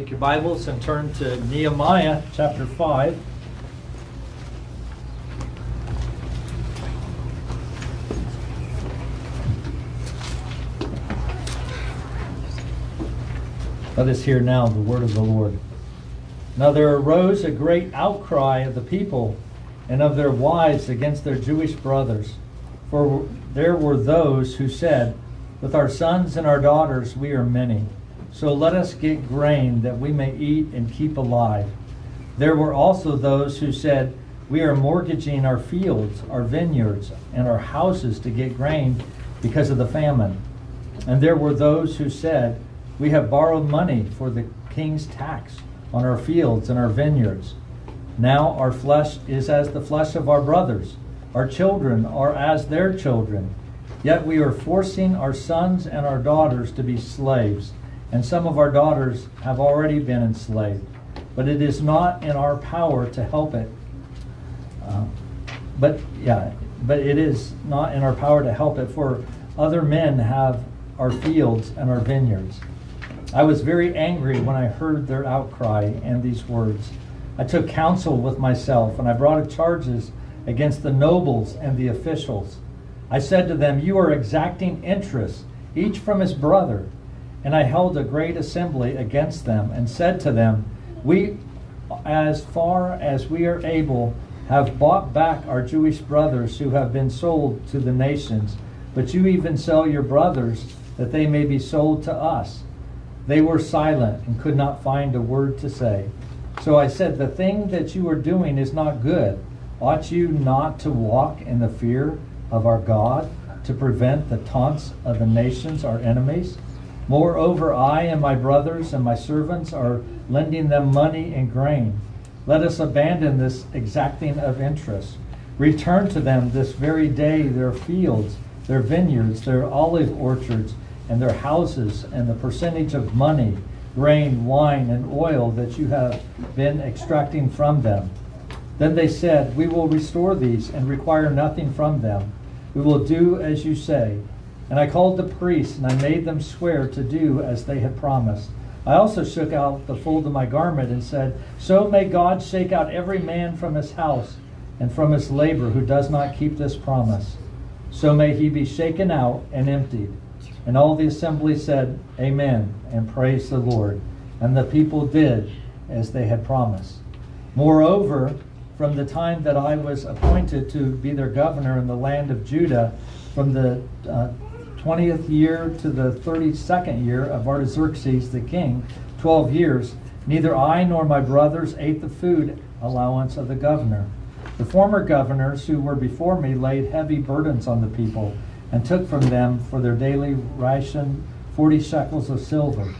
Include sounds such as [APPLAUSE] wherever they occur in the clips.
Take your Bibles and turn to Nehemiah chapter 5. Let us hear now the word of the Lord. Now there arose a great outcry of the people and of their wives against their Jewish brothers. For there were those who said, With our sons and our daughters we are many. So let us get grain that we may eat and keep alive. There were also those who said, We are mortgaging our fields, our vineyards, and our houses to get grain because of the famine. And there were those who said, We have borrowed money for the king's tax on our fields and our vineyards. Now our flesh is as the flesh of our brothers, our children are as their children. Yet we are forcing our sons and our daughters to be slaves and some of our daughters have already been enslaved. But it is not in our power to help it. Uh, but yeah, but it is not in our power to help it, for other men have our fields and our vineyards. I was very angry when I heard their outcry and these words. I took counsel with myself, and I brought charges against the nobles and the officials. I said to them, You are exacting interest, each from his brother. And I held a great assembly against them and said to them, We, as far as we are able, have bought back our Jewish brothers who have been sold to the nations, but you even sell your brothers that they may be sold to us. They were silent and could not find a word to say. So I said, The thing that you are doing is not good. Ought you not to walk in the fear of our God to prevent the taunts of the nations, our enemies? Moreover, I and my brothers and my servants are lending them money and grain. Let us abandon this exacting of interest. Return to them this very day their fields, their vineyards, their olive orchards, and their houses, and the percentage of money, grain, wine, and oil that you have been extracting from them. Then they said, We will restore these and require nothing from them. We will do as you say. And I called the priests, and I made them swear to do as they had promised. I also shook out the fold of my garment and said, So may God shake out every man from his house and from his labor who does not keep this promise. So may he be shaken out and emptied. And all the assembly said, Amen, and praise the Lord. And the people did as they had promised. Moreover, from the time that I was appointed to be their governor in the land of Judah, from the uh, 20th year to the 32nd year of Artaxerxes the king, 12 years, neither I nor my brothers ate the food allowance of the governor. The former governors who were before me laid heavy burdens on the people and took from them for their daily ration 40 shekels of silver.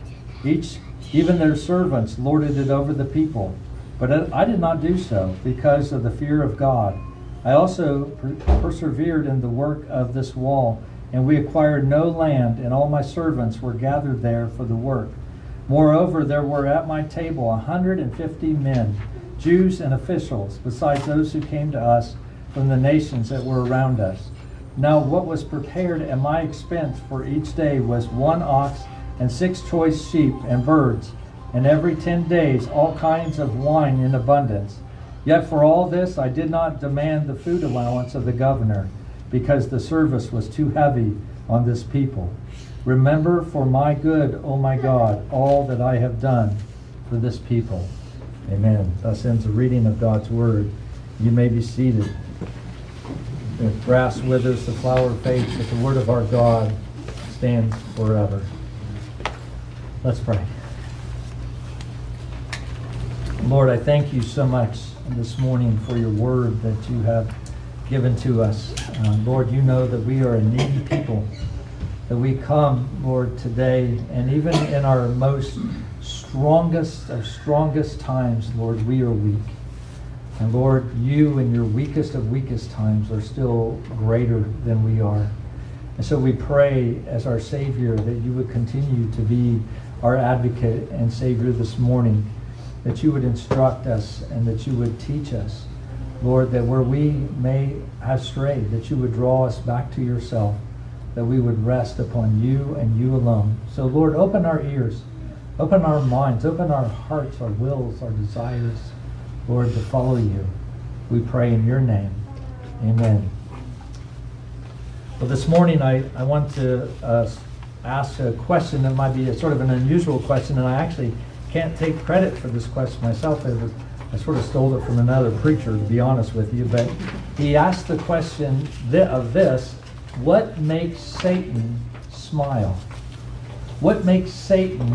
Each, even their servants, lorded it over the people. But I did not do so because of the fear of God. I also persevered in the work of this wall and we acquired no land, and all my servants were gathered there for the work. Moreover, there were at my table a hundred and fifty men, Jews and officials, besides those who came to us from the nations that were around us. Now, what was prepared at my expense for each day was one ox and six choice sheep and birds, and every ten days all kinds of wine in abundance. Yet for all this I did not demand the food allowance of the governor because the service was too heavy on this people. Remember for my good, O my God, all that I have done for this people. Amen. Thus ends the reading of God's word. You may be seated. If grass withers, the flower fades, but the word of our God stands forever. Let's pray. Lord, I thank you so much this morning for your word that you have given to us. Uh, Lord, you know that we are a needy people, that we come, Lord, today, and even in our most strongest of strongest times, Lord, we are weak. And Lord, you in your weakest of weakest times are still greater than we are. And so we pray as our Savior that you would continue to be our advocate and Savior this morning, that you would instruct us and that you would teach us Lord, that where we may have strayed, that you would draw us back to yourself, that we would rest upon you and you alone. So, Lord, open our ears, Open our minds, open our hearts, our wills, our desires, Lord, to follow you. We pray in your name. Amen. Well, this morning I, I want to uh, ask a question that might be a sort of an unusual question, and I actually can't take credit for this question myself. It was, I sort of stole it from another preacher, to be honest with you, but he asked the question of this what makes Satan smile? What makes Satan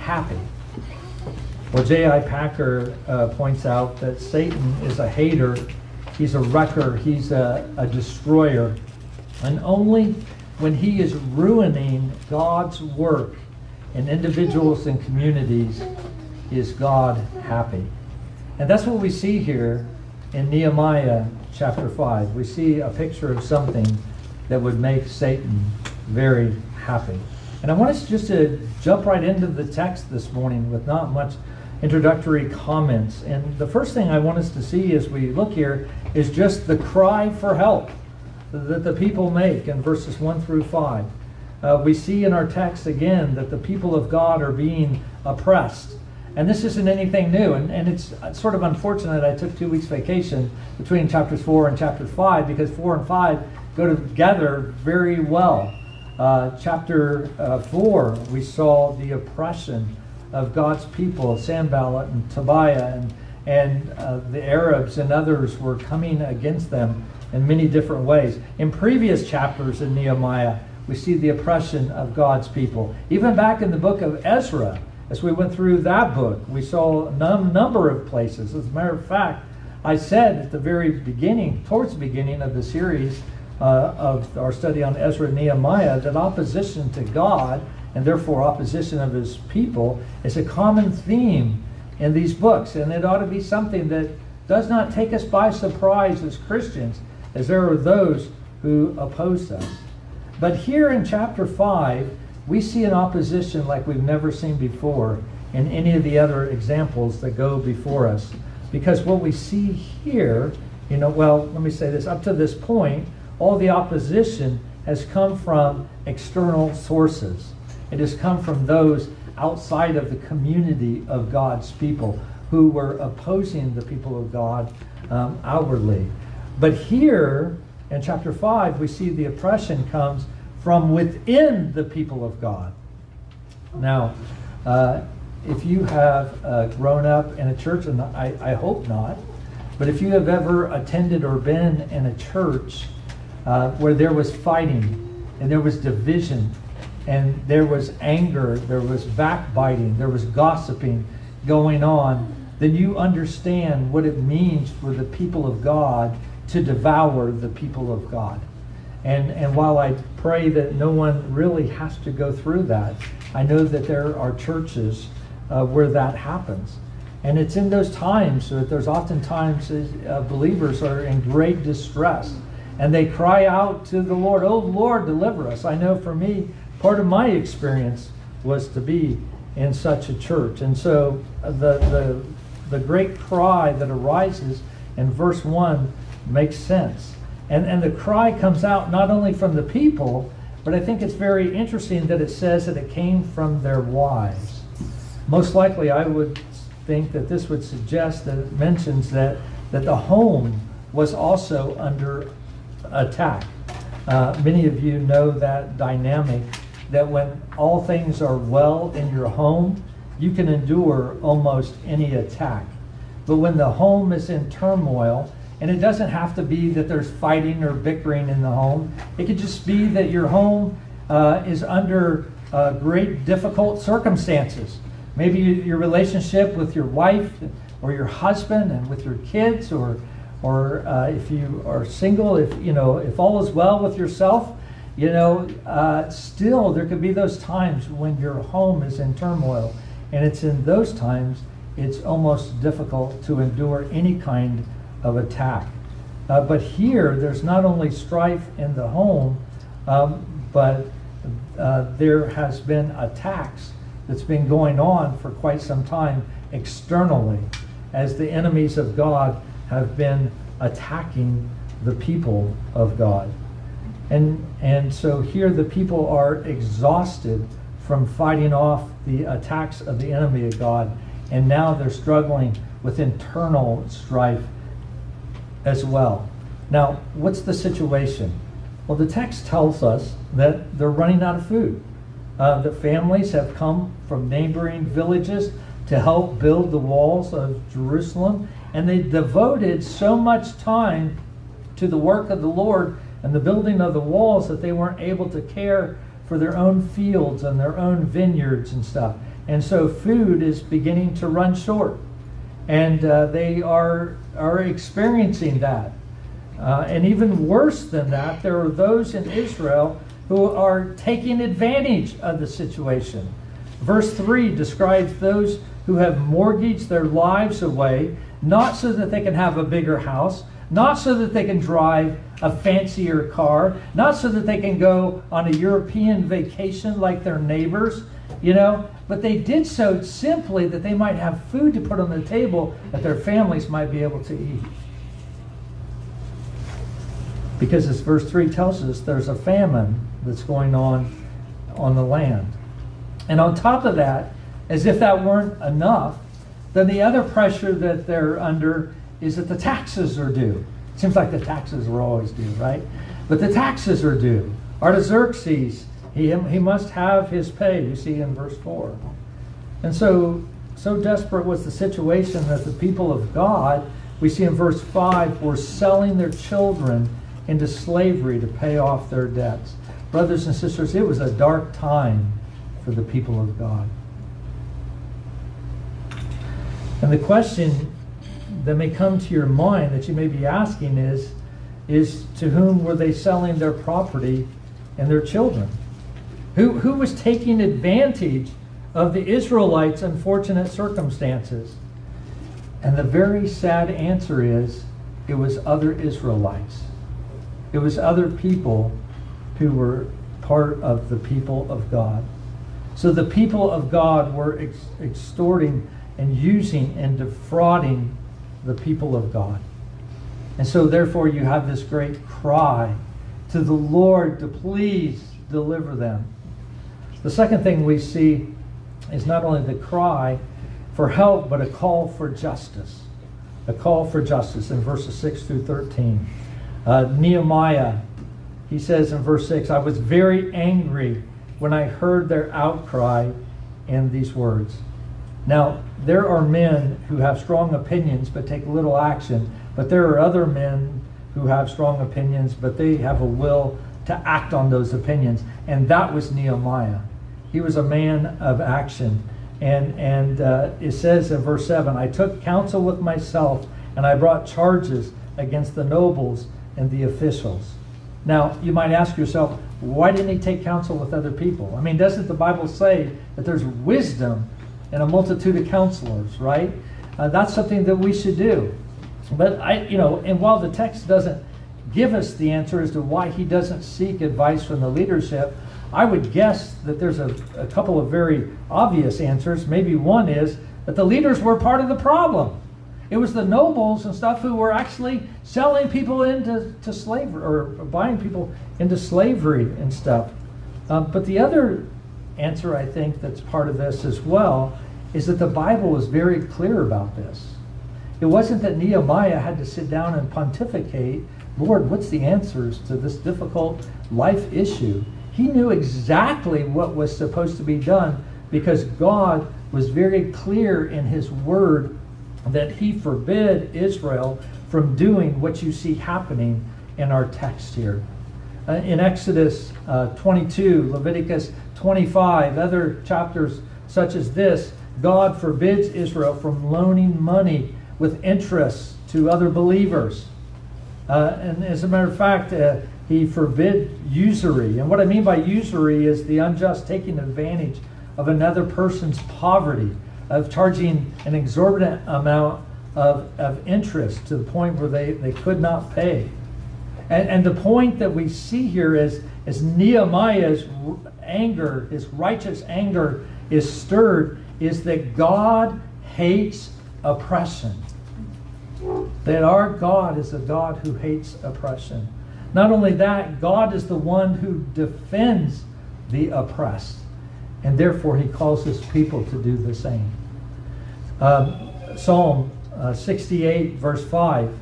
happy? Well, J.I. Packer uh, points out that Satan is a hater, he's a wrecker, he's a, a destroyer, and only when he is ruining God's work in individuals and communities is God happy. And that's what we see here in Nehemiah chapter 5. We see a picture of something that would make Satan very happy. And I want us just to jump right into the text this morning with not much introductory comments. And the first thing I want us to see as we look here is just the cry for help that the people make in verses 1 through 5. Uh, we see in our text again that the people of God are being oppressed. And this isn't anything new. And, and it's sort of unfortunate I took two weeks vacation between chapters 4 and chapter 5 because 4 and 5 go together very well. Uh, chapter uh, 4, we saw the oppression of God's people, Sanballat and Tobiah, and, and uh, the Arabs and others were coming against them in many different ways. In previous chapters in Nehemiah, we see the oppression of God's people. Even back in the book of Ezra, as we went through that book, we saw a num- number of places. As a matter of fact, I said at the very beginning, towards the beginning of the series uh, of our study on Ezra and Nehemiah, that opposition to God and therefore opposition of his people is a common theme in these books. And it ought to be something that does not take us by surprise as Christians, as there are those who oppose us. But here in chapter 5, we see an opposition like we've never seen before in any of the other examples that go before us. Because what we see here, you know, well, let me say this up to this point, all the opposition has come from external sources. It has come from those outside of the community of God's people who were opposing the people of God um, outwardly. But here in chapter 5, we see the oppression comes from within the people of God. Now, uh, if you have uh, grown up in a church, and I, I, hope not, but if you have ever attended or been in a church uh, where there was fighting and there was division and there was anger, there was backbiting, there was gossiping going on, then you understand what it means for the people of God to devour the people of God. And, and while I pray that no one really has to go through that, I know that there are churches uh, where that happens. And it's in those times that there's oftentimes uh, believers are in great distress and they cry out to the Lord, Oh Lord, deliver us. I know for me, part of my experience was to be in such a church. And so uh, the, the, the great cry that arises in verse 1 makes sense. And, and the cry comes out not only from the people, but I think it's very interesting that it says that it came from their wives. Most likely, I would think that this would suggest that it mentions that, that the home was also under attack. Uh, many of you know that dynamic that when all things are well in your home, you can endure almost any attack. But when the home is in turmoil, and it doesn't have to be that there's fighting or bickering in the home. It could just be that your home uh, is under uh, great difficult circumstances. Maybe your relationship with your wife or your husband and with your kids, or, or uh, if you are single, if you know if all is well with yourself, you know, uh, still there could be those times when your home is in turmoil, and it's in those times it's almost difficult to endure any kind of attack. Uh, but here, there's not only strife in the home, um, but uh, there has been attacks that's been going on for quite some time externally as the enemies of God have been attacking the people of God. And, and so here the people are exhausted from fighting off the attacks of the enemy of God, and now they're struggling with internal strife as well. Now, what's the situation? Well, the text tells us that they're running out of food. Uh, the families have come from neighboring villages to help build the walls of Jerusalem, and they devoted so much time to the work of the Lord and the building of the walls that they weren't able to care for their own fields and their own vineyards and stuff. And so food is beginning to run short. And uh, they are, are experiencing that. Uh, and even worse than that, there are those in Israel who are taking advantage of the situation. Verse 3 describes those who have mortgaged their lives away, not so that they can have a bigger house, not so that they can drive a fancier car, not so that they can go on a European vacation like their neighbors, you know, but they did so simply that they might have food to put on the table that their families might be able to eat. Because as verse 3 tells us, there's a famine that's going on on the land. And on top of that, as if that weren't enough, then the other pressure that they're under is that the taxes are due. It seems like the taxes are always due, right? But the taxes are due. Artaxerxes, he, he must have his pay, you see in verse 4. And so, so desperate was the situation that the people of God, we see in verse 5, were selling their children into slavery to pay off their debts. Brothers and sisters, it was a dark time for the people of God. And the question that may come to your mind that you may be asking is, is to whom were they selling their property and their children? Who, who was taking advantage of the Israelites' unfortunate circumstances? And the very sad answer is it was other Israelites. It was other people who were part of the people of God. So the people of God were ex- extorting and using and defrauding the people of God. And so, therefore, you have this great cry to the Lord to please deliver them. The second thing we see is not only the cry for help, but a call for justice. A call for justice in verses 6 through 13. Uh, Nehemiah, he says in verse 6, I was very angry when I heard their outcry in these words. Now, there are men who have strong opinions but take little action, but there are other men who have strong opinions but they have a will to act on those opinions. And that was Nehemiah. He was a man of action. And, and uh, it says in verse 7 I took counsel with myself and I brought charges against the nobles and the officials. Now, you might ask yourself, why didn't he take counsel with other people? I mean, doesn't the Bible say that there's wisdom in a multitude of counselors, right? Uh, that's something that we should do. But I, you know, and while the text doesn't give us the answer as to why he doesn't seek advice from the leadership, I would guess that there's a, a couple of very obvious answers. Maybe one is that the leaders were part of the problem. It was the nobles and stuff who were actually selling people into to slavery or buying people into slavery and stuff. Um, but the other answer, I think, that's part of this as well is that the Bible was very clear about this. It wasn't that Nehemiah had to sit down and pontificate, Lord, what's the answers to this difficult life issue? He knew exactly what was supposed to be done because God was very clear in his word that he forbid Israel from doing what you see happening in our text here. Uh, in Exodus uh, 22, Leviticus 25, other chapters such as this, God forbids Israel from loaning money with interest to other believers. Uh, and as a matter of fact, uh, he forbid usury. And what I mean by usury is the unjust taking advantage of another person's poverty, of charging an exorbitant amount of, of interest to the point where they, they could not pay. And, and the point that we see here is, is Nehemiah's anger, his righteous anger, is stirred is that God hates oppression. That our God is a God who hates oppression. Not only that, God is the one who defends the oppressed. And therefore, he calls his people to do the same. Um, Psalm uh, 68, verse 5,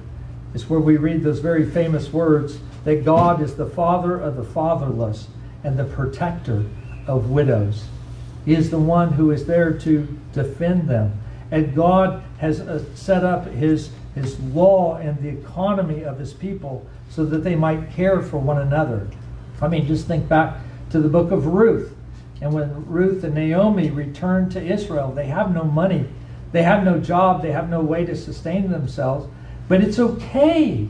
is where we read those very famous words that God is the father of the fatherless and the protector of widows. He is the one who is there to defend them. And God has uh, set up his, his law and the economy of his people so that they might care for one another. I mean, just think back to the book of Ruth. And when Ruth and Naomi returned to Israel, they have no money, they have no job, they have no way to sustain themselves. But it's okay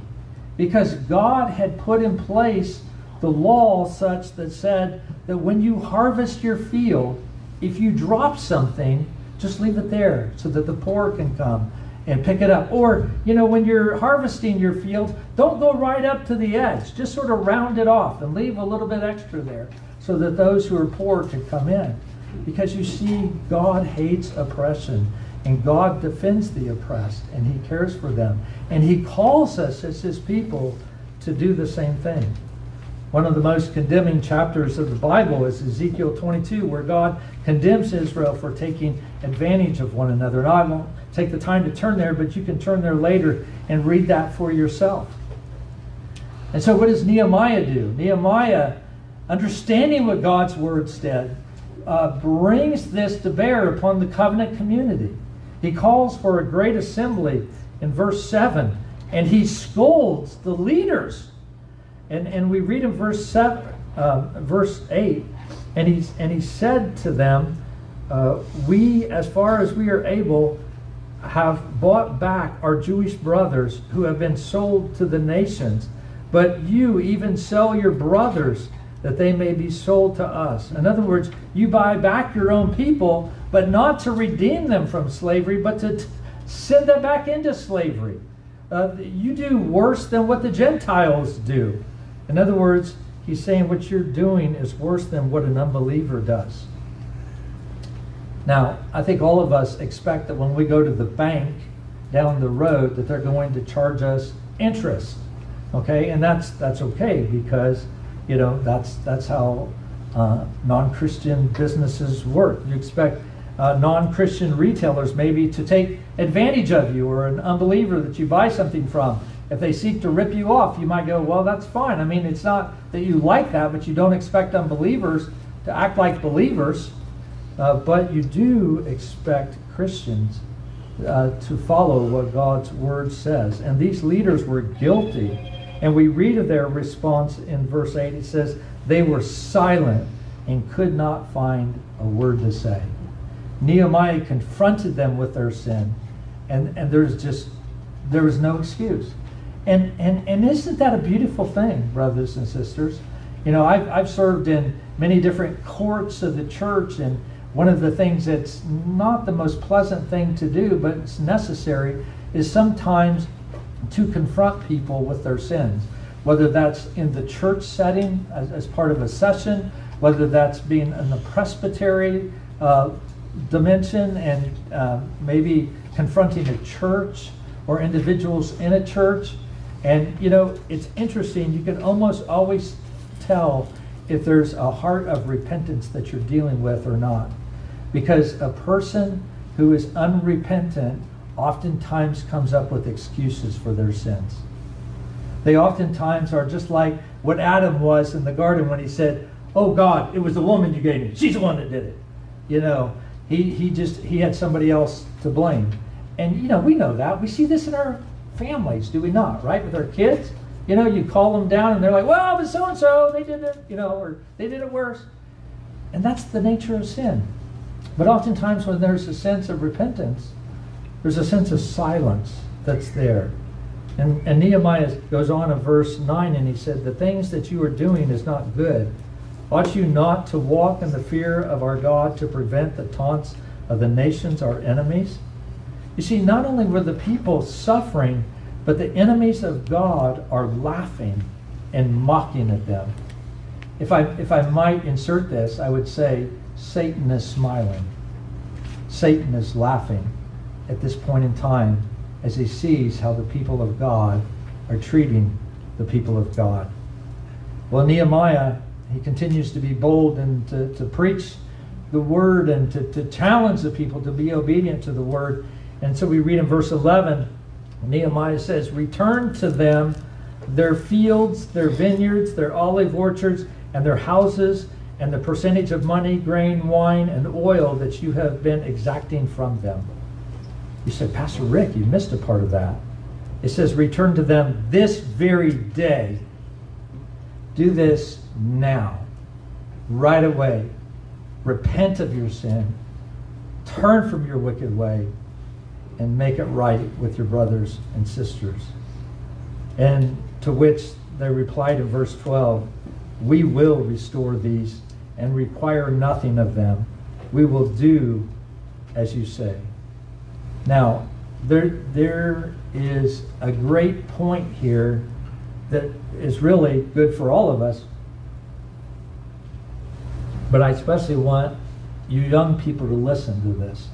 because God had put in place the law such that said that when you harvest your field, if you drop something, just leave it there so that the poor can come and pick it up. Or, you know, when you're harvesting your field, don't go right up to the edge. Just sort of round it off and leave a little bit extra there so that those who are poor can come in. Because you see, God hates oppression and God defends the oppressed and He cares for them. And He calls us as His people to do the same thing. One of the most condemning chapters of the Bible is Ezekiel 22, where God condemns Israel for taking advantage of one another. And I won't take the time to turn there, but you can turn there later and read that for yourself. And so, what does Nehemiah do? Nehemiah, understanding what God's word said, uh, brings this to bear upon the covenant community. He calls for a great assembly in verse 7, and he scolds the leaders and, and we read in verse 7, uh, verse 8, and, he's, and he said to them, uh, We, as far as we are able, have bought back our Jewish brothers who have been sold to the nations. But you even sell your brothers that they may be sold to us. In other words, you buy back your own people, but not to redeem them from slavery, but to send them back into slavery. Uh, you do worse than what the Gentiles do. In other words, he's saying what you're doing is worse than what an unbeliever does. Now, I think all of us expect that when we go to the bank down the road that they're going to charge us interest. Okay? And that's that's okay because you know that's that's how uh, non-Christian businesses work. You expect uh, non-Christian retailers maybe to take advantage of you or an unbeliever that you buy something from if they seek to rip you off, you might go, well, that's fine. I mean, it's not that you like that, but you don't expect unbelievers to act like believers. Uh, but you do expect Christians uh, to follow what God's word says. And these leaders were guilty. And we read of their response in verse 8. It says, They were silent and could not find a word to say. Nehemiah confronted them with their sin. And, and there's just, there was no excuse. And, and, and isn't that a beautiful thing, brothers and sisters? You know, I've, I've served in many different courts of the church, and one of the things that's not the most pleasant thing to do, but it's necessary, is sometimes to confront people with their sins. Whether that's in the church setting as, as part of a session, whether that's being in the presbytery uh, dimension and uh, maybe confronting a church or individuals in a church. And you know, it's interesting, you can almost always tell if there's a heart of repentance that you're dealing with or not. Because a person who is unrepentant oftentimes comes up with excuses for their sins. They oftentimes are just like what Adam was in the garden when he said, Oh God, it was the woman you gave me. She's the one that did it. You know, he, he just he had somebody else to blame. And you know, we know that. We see this in our families, do we not? Right? With our kids, you know, you call them down and they're like, well, but so and so, they did it, you know, or they did it worse. And that's the nature of sin. But oftentimes, when there's a sense of repentance, there's a sense of silence that's there. And, and Nehemiah goes on in verse 9 and he said, The things that you are doing is not good. Ought you not to walk in the fear of our God to prevent the taunts of the nations, our enemies? You see, not only were the people suffering, but the enemies of God are laughing and mocking at them. If I, if I might insert this, I would say Satan is smiling. Satan is laughing at this point in time as he sees how the people of God are treating the people of God. Well, Nehemiah, he continues to be bold and to, to preach the word and to, to challenge the people to be obedient to the word. And so we read in verse 11, Nehemiah says, Return to them their fields, their vineyards, their olive orchards, and their houses, and the percentage of money, grain, wine, and oil that you have been exacting from them. You said, Pastor Rick, you missed a part of that. It says, Return to them this very day. Do this now, right away. Repent of your sin, turn from your wicked way, and make it right with your brothers and sisters. And to which they replied in verse 12, We will restore these and require nothing of them. We will do as you say. Now, there, there is a great point here that is really good for all of us. But I especially want you young people to listen to this.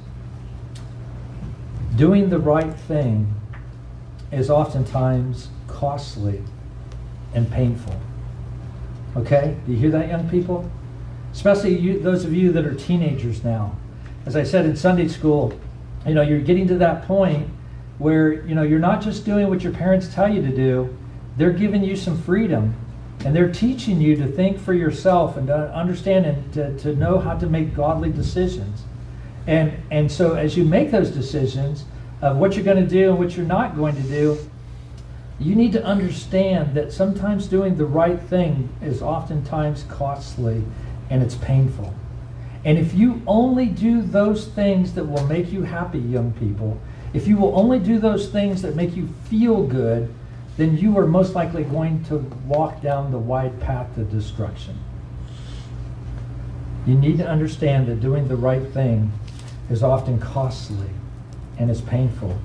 Doing the right thing is oftentimes costly and painful. Okay? Do you hear that, young people? Especially you, those of you that are teenagers now. As I said in Sunday school, you know, you're getting to that point where, you know, you're not just doing what your parents tell you to do, they're giving you some freedom and they're teaching you to think for yourself and to understand and to, to know how to make godly decisions. And, and so as you make those decisions of what you're going to do and what you're not going to do, you need to understand that sometimes doing the right thing is oftentimes costly and it's painful. And if you only do those things that will make you happy, young people, if you will only do those things that make you feel good, then you are most likely going to walk down the wide path to destruction. You need to understand that doing the right thing is often costly and is painful.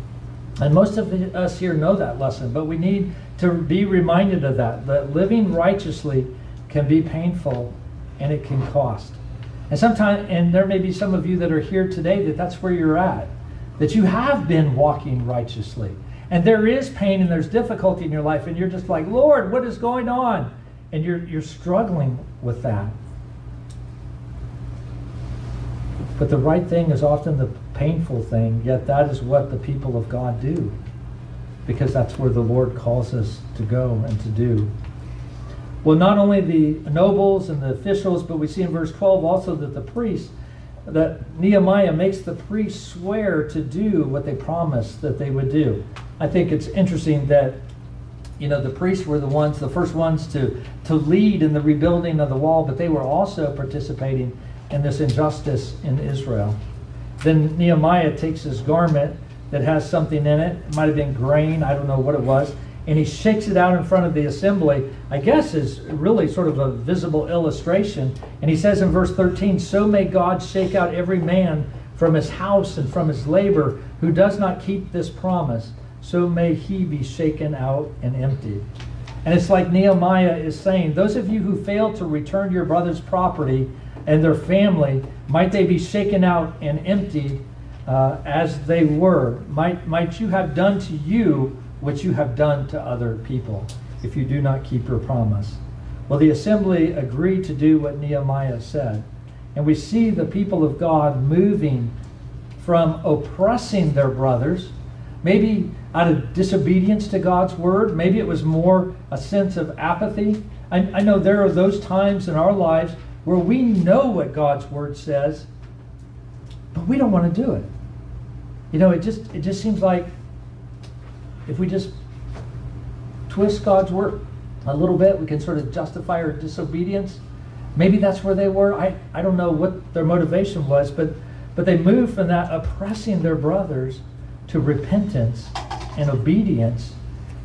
And most of us here know that lesson, but we need to be reminded of that, that living righteously can be painful and it can cost. And sometimes, and there may be some of you that are here today that that's where you're at, that you have been walking righteously. And there is pain and there's difficulty in your life, and you're just like, Lord, what is going on? And you're, you're struggling with that. But the right thing is often the painful thing, yet that is what the people of God do. Because that's where the Lord calls us to go and to do. Well, not only the nobles and the officials, but we see in verse 12 also that the priests, that Nehemiah makes the priests swear to do what they promised that they would do. I think it's interesting that you know the priests were the ones the first ones to to lead in the rebuilding of the wall but they were also participating in this injustice in Israel. Then Nehemiah takes his garment that has something in it. It might have been grain. I don't know what it was and he shakes it out in front of the assembly I guess is really sort of a visible illustration and he says in verse 13 so may God shake out every man from his house and from his labor who does not keep this promise so may he be shaken out and emptied. And it's like Nehemiah is saying, those of you who fail to return your brother's property and their family, might they be shaken out and emptied uh, as they were? Might, might you have done to you what you have done to other people if you do not keep your promise? Well, the assembly agreed to do what Nehemiah said. And we see the people of God moving from oppressing their brothers, maybe out of disobedience to God's word. Maybe it was more a sense of apathy. I, I know there are those times in our lives where we know what God's word says, but we don't want to do it. You know, it just it just seems like if we just twist God's word a little bit, we can sort of justify our disobedience. Maybe that's where they were. I, I don't know what their motivation was, but but they moved from that oppressing their brothers to repentance and obedience,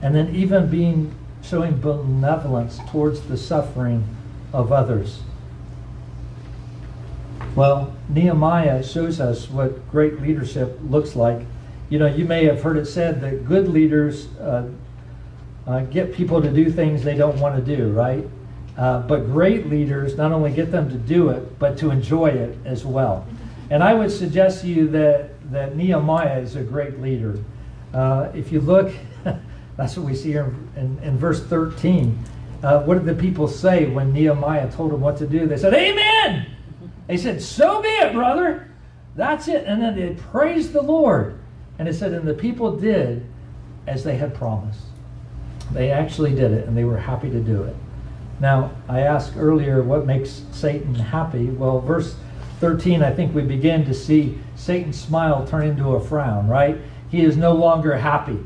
and then even being showing benevolence towards the suffering of others. Well, Nehemiah shows us what great leadership looks like. You know, you may have heard it said that good leaders uh, uh, get people to do things they don't want to do, right? Uh, but great leaders not only get them to do it, but to enjoy it as well. And I would suggest to you that, that Nehemiah is a great leader. Uh, if you look, [LAUGHS] that's what we see here in, in verse 13. Uh, what did the people say when Nehemiah told them what to do? They said, Amen! They said, So be it, brother. That's it. And then they praised the Lord. And it said, And the people did as they had promised. They actually did it, and they were happy to do it. Now, I asked earlier what makes Satan happy. Well, verse 13, I think we begin to see Satan's smile turn into a frown, right? He is no longer happy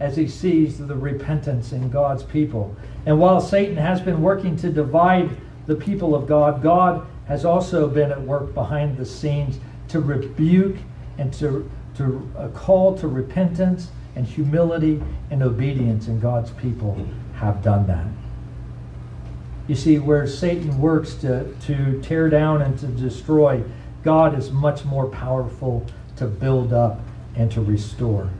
as he sees the repentance in God's people. And while Satan has been working to divide the people of God, God has also been at work behind the scenes to rebuke and to, to uh, call to repentance and humility and obedience, and God's people have done that. You see, where Satan works to, to tear down and to destroy, God is much more powerful to build up and to restore.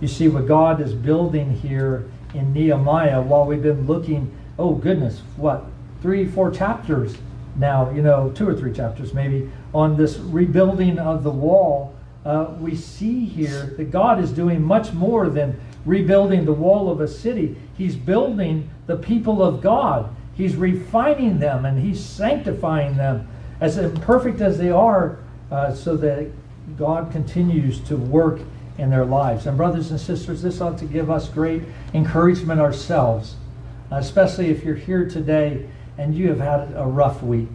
You see, what God is building here in Nehemiah, while we've been looking, oh goodness, what, three, four chapters now, you know, two or three chapters maybe, on this rebuilding of the wall, uh, we see here that God is doing much more than rebuilding the wall of a city. He's building the people of God. He's refining them and he's sanctifying them as imperfect as they are, uh, so that God continues to work in their lives. And, brothers and sisters, this ought to give us great encouragement ourselves, especially if you're here today and you have had a rough week.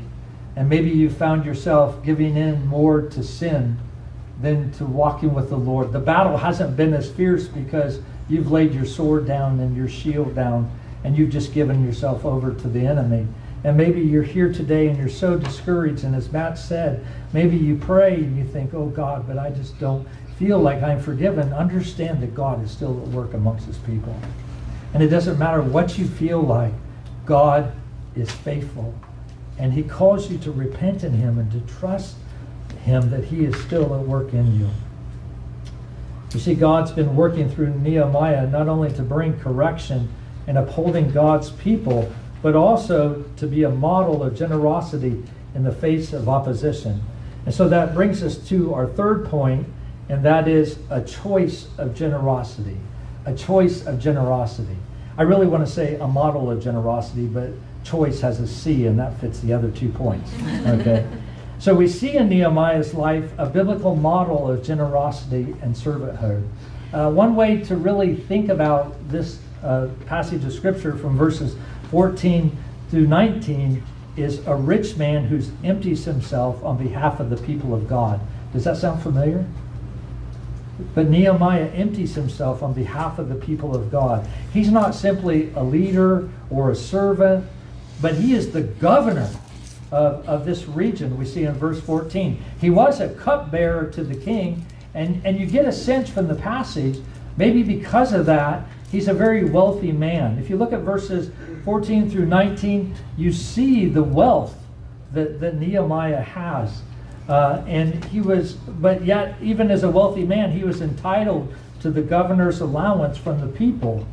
And maybe you found yourself giving in more to sin than to walking with the Lord. The battle hasn't been as fierce because you've laid your sword down and your shield down and you've just given yourself over to the enemy. And maybe you're here today and you're so discouraged. And as Matt said, maybe you pray and you think, oh God, but I just don't feel like I'm forgiven. Understand that God is still at work amongst his people. And it doesn't matter what you feel like, God is faithful. And he calls you to repent in him and to trust him that he is still at work in you. You see, God's been working through Nehemiah not only to bring correction and upholding God's people, but also to be a model of generosity in the face of opposition. And so that brings us to our third point, and that is a choice of generosity. A choice of generosity. I really want to say a model of generosity, but choice has a C, and that fits the other two points. [LAUGHS] Okay? So we see in Nehemiah's life a biblical model of generosity and servanthood. Uh, one way to really think about this uh, passage of scripture from verses 14 through 19 is a rich man who empties himself on behalf of the people of God. Does that sound familiar? But Nehemiah empties himself on behalf of the people of God. He's not simply a leader or a servant, but he is the governor of, of this region, we see in verse 14. He was a cupbearer to the king, and, and you get a sense from the passage, maybe because of that, he's a very wealthy man. If you look at verses 14 through 19, you see the wealth that, that Nehemiah has. Uh, and he was, but yet, even as a wealthy man, he was entitled to the governor's allowance from the people.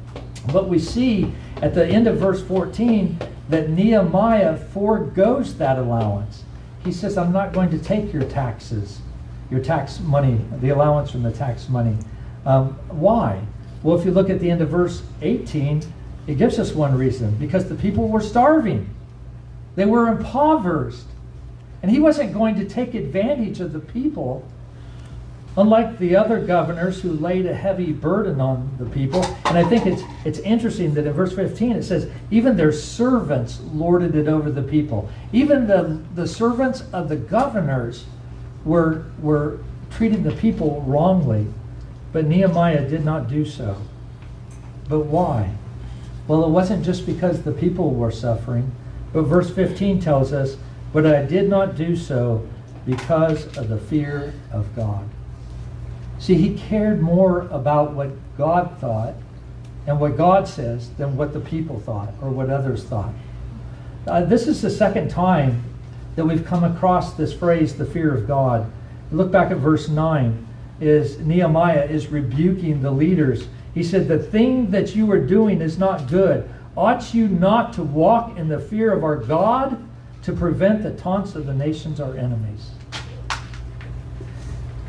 But we see at the end of verse 14 that Nehemiah foregoes that allowance. He says, I'm not going to take your taxes, your tax money, the allowance from the tax money. Um, why? Well, if you look at the end of verse 18, it gives us one reason because the people were starving, they were impoverished. And he wasn't going to take advantage of the people Unlike the other governors who laid a heavy burden on the people, and I think it's it's interesting that in verse 15 it says, even their servants lorded it over the people. Even the, the servants of the governors were were treating the people wrongly, but Nehemiah did not do so. But why? Well, it wasn't just because the people were suffering, but verse 15 tells us, But I did not do so because of the fear of God. See, he cared more about what God thought and what God says than what the people thought or what others thought. Uh, this is the second time that we've come across this phrase, the fear of God. Look back at verse 9. Is Nehemiah is rebuking the leaders. He said, The thing that you are doing is not good. Ought you not to walk in the fear of our God to prevent the taunts of the nations, our enemies?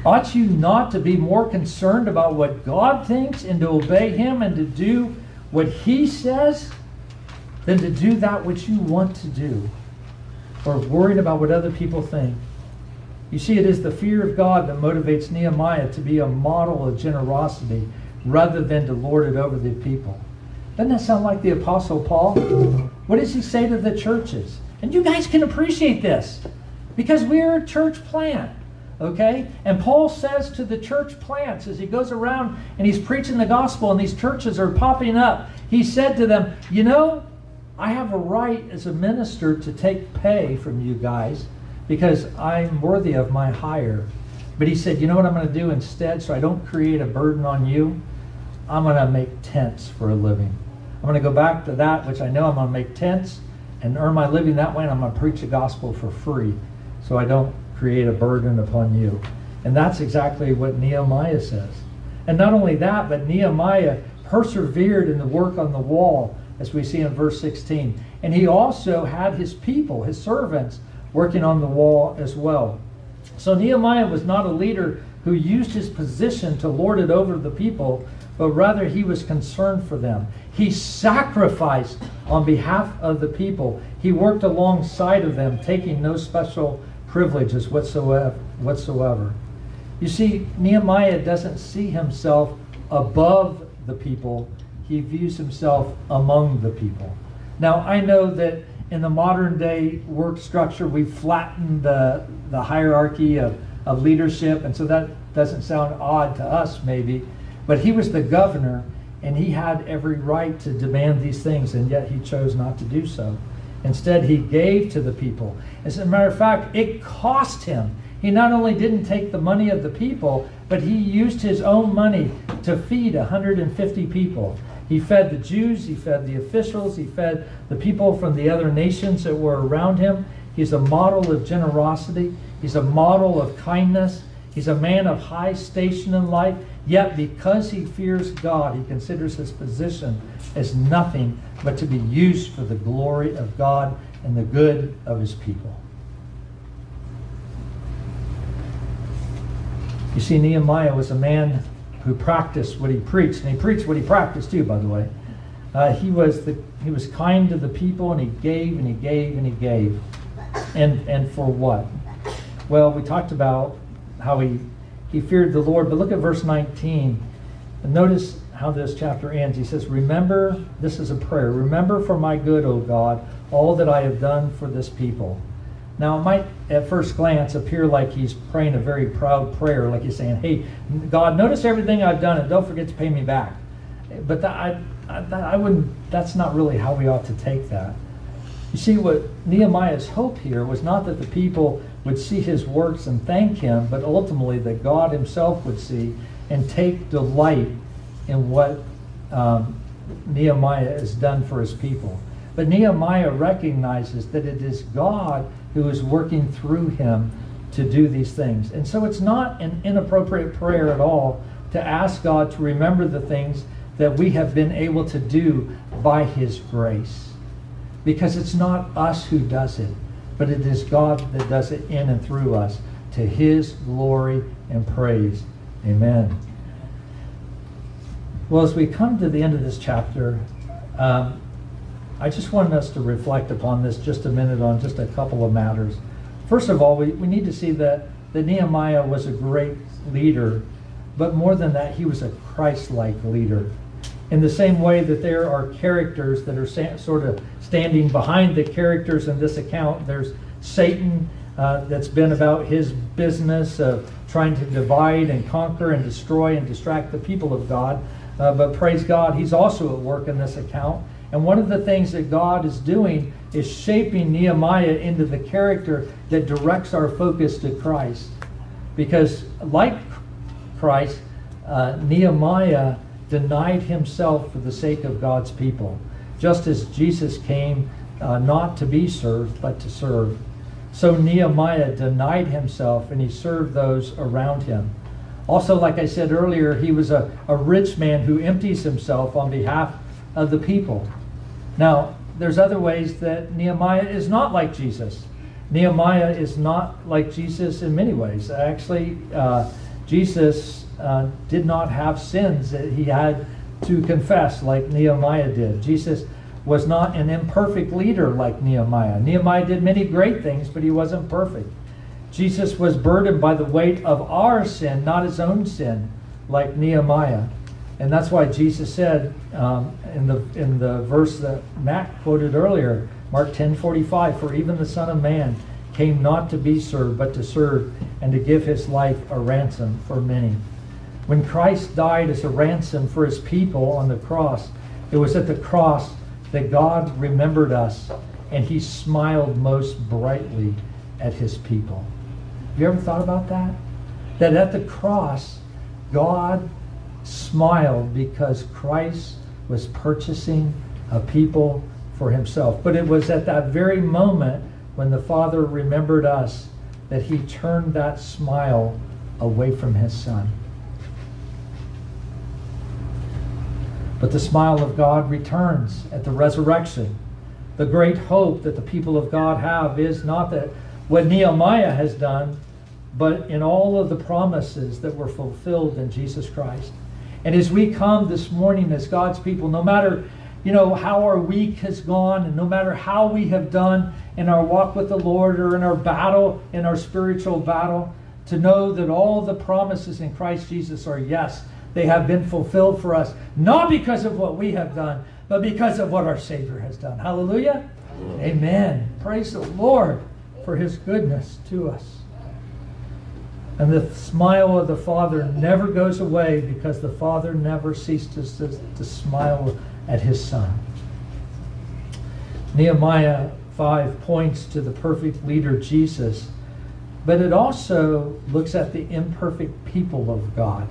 Ought you not to be more concerned about what God thinks and to obey Him and to do what He says than to do that which you want to do? or worried about what other people think. You see, it is the fear of God that motivates Nehemiah to be a model of generosity rather than to lord it over the people. Doesn't that sound like the Apostle Paul? What does he say to the churches? And you guys can appreciate this because we're a church plant. Okay? And Paul says to the church plants as he goes around and he's preaching the gospel and these churches are popping up, he said to them, You know, I have a right as a minister to take pay from you guys because I'm worthy of my hire. But he said, You know what I'm going to do instead so I don't create a burden on you? I'm going to make tents for a living. I'm going to go back to that, which I know I'm going to make tents and earn my living that way, and I'm going to preach the gospel for free so I don't create a burden upon you. And that's exactly what Nehemiah says. And not only that, but Nehemiah persevered in the work on the wall, as we see in verse 16. And he also had his people, his servants, working on the wall as well. So Nehemiah was not a leader who used his position to lord it over the people, but rather he was concerned for them. He sacrificed on behalf of the people. He worked alongside of them, taking no special privileges whatsoever. whatsoever. You see, Nehemiah doesn't see himself above the people, he views himself among the people. Now, I know that in the modern day work structure, we've flattened the, the hierarchy of, of leadership, and so that doesn't sound odd to us, maybe. But he was the governor, and he had every right to demand these things, and yet he chose not to do so. Instead, he gave to the people. As a matter of fact, it cost him. He not only didn't take the money of the people, but he used his own money to feed 150 people. He fed the Jews, he fed the officials, he fed the people from the other nations that were around him. He's a model of generosity, he's a model of kindness. He's a man of high station in life, yet because he fears God, he considers his position as nothing but to be used for the glory of God and the good of his people. You see, Nehemiah was a man who practiced what he preached, and he preached what he practiced too, by the way. Uh, he was the he was kind to the people, and he gave and he gave and he gave, and and for what? Well, we talked about how he he feared the Lord, but look at verse 19. And notice how this chapter ends. He says, Remember, this is a prayer. Remember for my good, O God, all that I have done for this people. Now, it might at first glance appear like he's praying a very proud prayer, like he's saying, Hey, God, notice everything I've done and don't forget to pay me back. But that, I, I, I wouldn't, that's not really how we ought to take that. You see, what Nehemiah's hope here was not that the people would see his works and thank him, but ultimately that God himself would see and take delight in what um, Nehemiah has done for his people. But Nehemiah recognizes that it is God who is working through him to do these things. And so it's not an inappropriate prayer at all to ask God to remember the things that we have been able to do by his grace. Because it's not us who does it, but it is God that does it in and through us to his glory and praise. Amen. Well, as we come to the end of this chapter, um, I just wanted us to reflect upon this just a minute on just a couple of matters. First of all, we, we need to see that, that Nehemiah was a great leader, but more than that, he was a Christ like leader. In the same way that there are characters that are sort of standing behind the characters in this account, there's Satan uh, that's been about his business of trying to divide and conquer and destroy and distract the people of God. Uh, but praise God, He's also at work in this account. And one of the things that God is doing is shaping Nehemiah into the character that directs our focus to Christ. Because, like Christ, uh, Nehemiah denied himself for the sake of God's people, just as Jesus came uh, not to be served, but to serve. So Nehemiah denied himself and he served those around him. Also, like I said earlier, he was a, a rich man who empties himself on behalf of the people. Now, there's other ways that Nehemiah is not like Jesus. Nehemiah is not like Jesus in many ways. Actually, uh, Jesus uh, did not have sins that he had to confess like Nehemiah did. Jesus was not an imperfect leader like Nehemiah. Nehemiah did many great things, but he wasn't perfect. Jesus was burdened by the weight of our sin, not his own sin, like Nehemiah. And that's why Jesus said um, in, the, in the verse that Matt quoted earlier, Mark 10 45, For even the Son of Man came not to be served, but to serve and to give his life a ransom for many. When Christ died as a ransom for his people on the cross, it was at the cross that God remembered us and he smiled most brightly at his people. Have you ever thought about that? That at the cross, God smiled because Christ was purchasing a people for himself. But it was at that very moment when the Father remembered us that he turned that smile away from his Son. But the smile of God returns at the resurrection. The great hope that the people of God have is not that what Nehemiah has done, but in all of the promises that were fulfilled in Jesus Christ. And as we come this morning as God's people, no matter you know how our week has gone and no matter how we have done in our walk with the Lord or in our battle, in our spiritual battle, to know that all the promises in Christ Jesus are yes, they have been fulfilled for us, not because of what we have done, but because of what our Savior has done. Hallelujah. Amen. Praise the Lord for his goodness to us. And the smile of the Father never goes away because the Father never ceases to, to smile at his Son. Nehemiah 5 points to the perfect leader, Jesus, but it also looks at the imperfect people of God.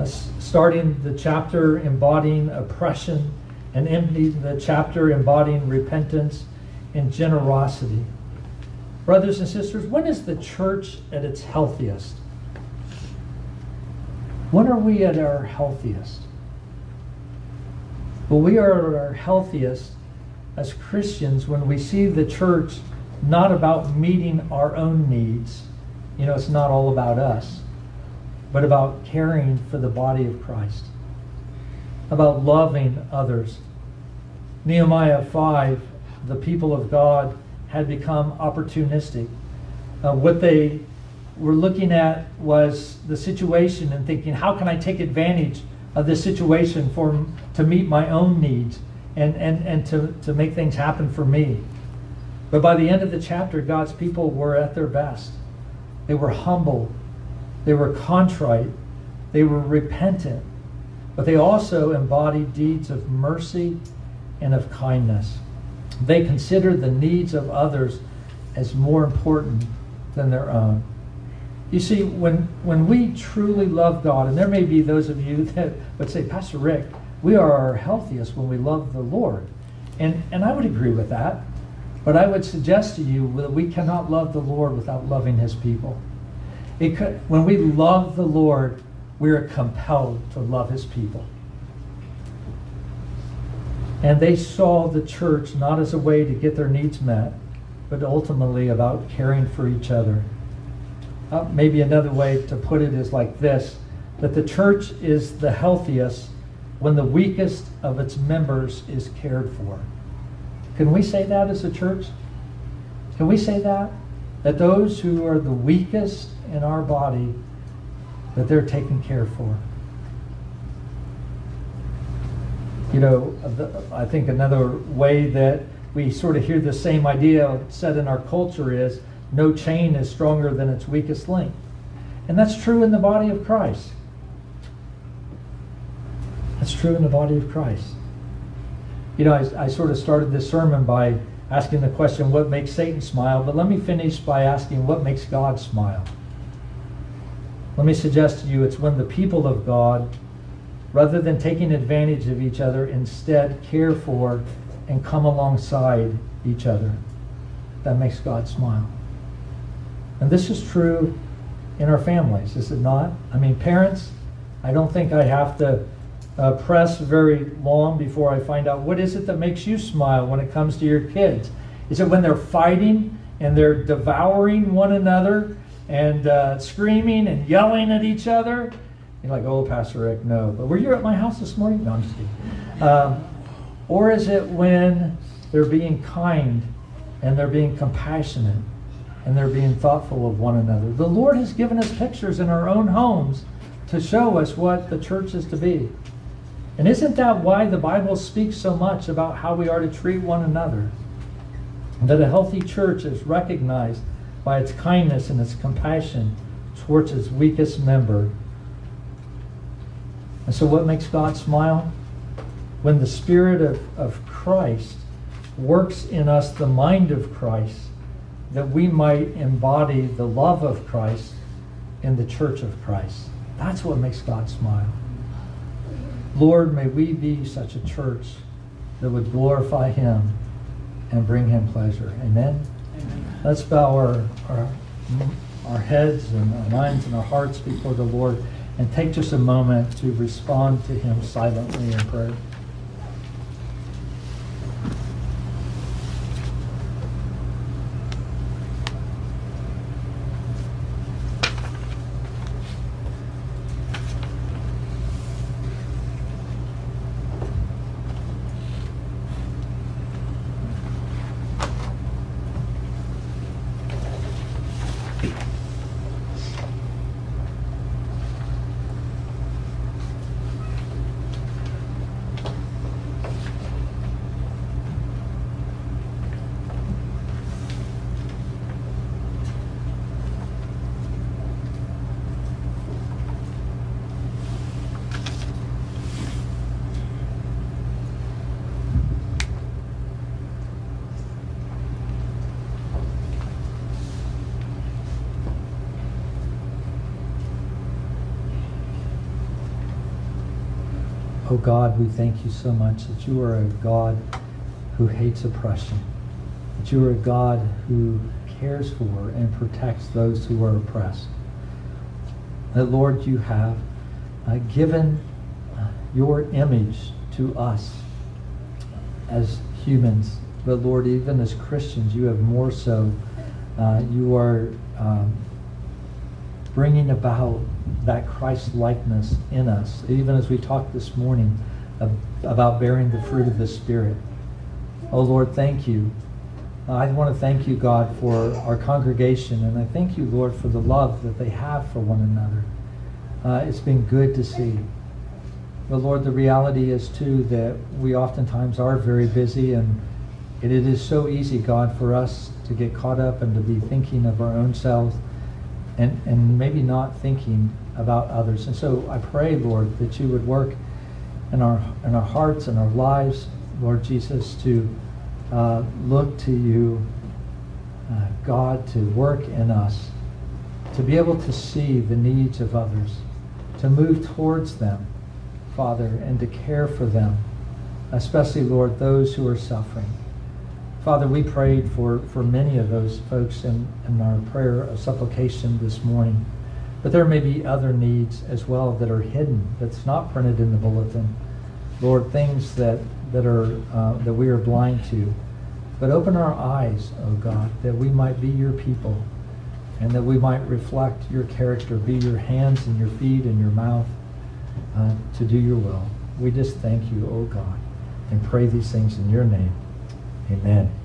Uh, starting the chapter embodying oppression and ending the chapter embodying repentance and generosity. Brothers and sisters, when is the church at its healthiest? When are we at our healthiest? Well, we are at our healthiest as Christians when we see the church not about meeting our own needs. You know, it's not all about us, but about caring for the body of Christ, about loving others. Nehemiah 5, the people of God had become opportunistic. Uh, what they were looking at was the situation and thinking, how can I take advantage of this situation for to meet my own needs and, and, and to, to make things happen for me. But by the end of the chapter, God's people were at their best. They were humble, they were contrite, they were repentant, but they also embodied deeds of mercy and of kindness. They considered the needs of others as more important than their own. You see, when, when we truly love God, and there may be those of you [LAUGHS] that would say, Pastor Rick, we are our healthiest when we love the Lord. And, and I would agree with that. But I would suggest to you that we cannot love the Lord without loving his people. Could, when we love the Lord, we are compelled to love his people. And they saw the church not as a way to get their needs met, but ultimately about caring for each other. Uh, maybe another way to put it is like this that the church is the healthiest when the weakest of its members is cared for. Can we say that as a church? Can we say that? That those who are the weakest in our body, that they're taken care for. You know, I think another way that we sort of hear the same idea said in our culture is no chain is stronger than its weakest link. And that's true in the body of Christ. That's true in the body of Christ. You know, I, I sort of started this sermon by asking the question, what makes Satan smile? But let me finish by asking, what makes God smile? Let me suggest to you it's when the people of God, rather than taking advantage of each other, instead care for and come alongside each other. That makes God smile. And this is true in our families, is it not? I mean, parents, I don't think I have to uh, press very long before I find out what is it that makes you smile when it comes to your kids. Is it when they're fighting and they're devouring one another and uh, screaming and yelling at each other? You're like, oh, Pastor Rick, no. But were you at my house this morning? No, I'm just kidding. Um, Or is it when they're being kind and they're being compassionate and they're being thoughtful of one another? The Lord has given us pictures in our own homes to show us what the church is to be. And isn't that why the Bible speaks so much about how we are to treat one another? That a healthy church is recognized by its kindness and its compassion towards its weakest member. And so, what makes God smile? When the Spirit of, of Christ works in us the mind of Christ, that we might embody the love of Christ in the church of Christ. That's what makes God smile. Lord, may we be such a church that would glorify Him and bring Him pleasure. Amen? Amen. Let's bow our, our, our heads and our minds and our hearts before the Lord and take just a moment to respond to Him silently in prayer. God, we thank you so much that you are a God who hates oppression, that you are a God who cares for and protects those who are oppressed. That, Lord, you have uh, given uh, your image to us as humans, but Lord, even as Christians, you have more so. Uh, you are um, bringing about that Christ likeness in us, even as we talked this morning about bearing the fruit of the Spirit. Oh Lord, thank you. I want to thank you, God, for our congregation, and I thank you, Lord, for the love that they have for one another. Uh, it's been good to see. But Lord, the reality is too that we oftentimes are very busy, and it is so easy, God, for us to get caught up and to be thinking of our own selves and, and maybe not thinking about others. And so I pray, Lord, that you would work in our, in our hearts and our lives, Lord Jesus, to uh, look to you, uh, God, to work in us, to be able to see the needs of others, to move towards them, Father, and to care for them, especially, Lord, those who are suffering. Father, we prayed for, for many of those folks in, in our prayer of supplication this morning. But there may be other needs as well that are hidden, that's not printed in the bulletin. Lord, things that, that, are, uh, that we are blind to. But open our eyes, O oh God, that we might be your people and that we might reflect your character, be your hands and your feet and your mouth uh, to do your will. We just thank you, O oh God, and pray these things in your name. Amen.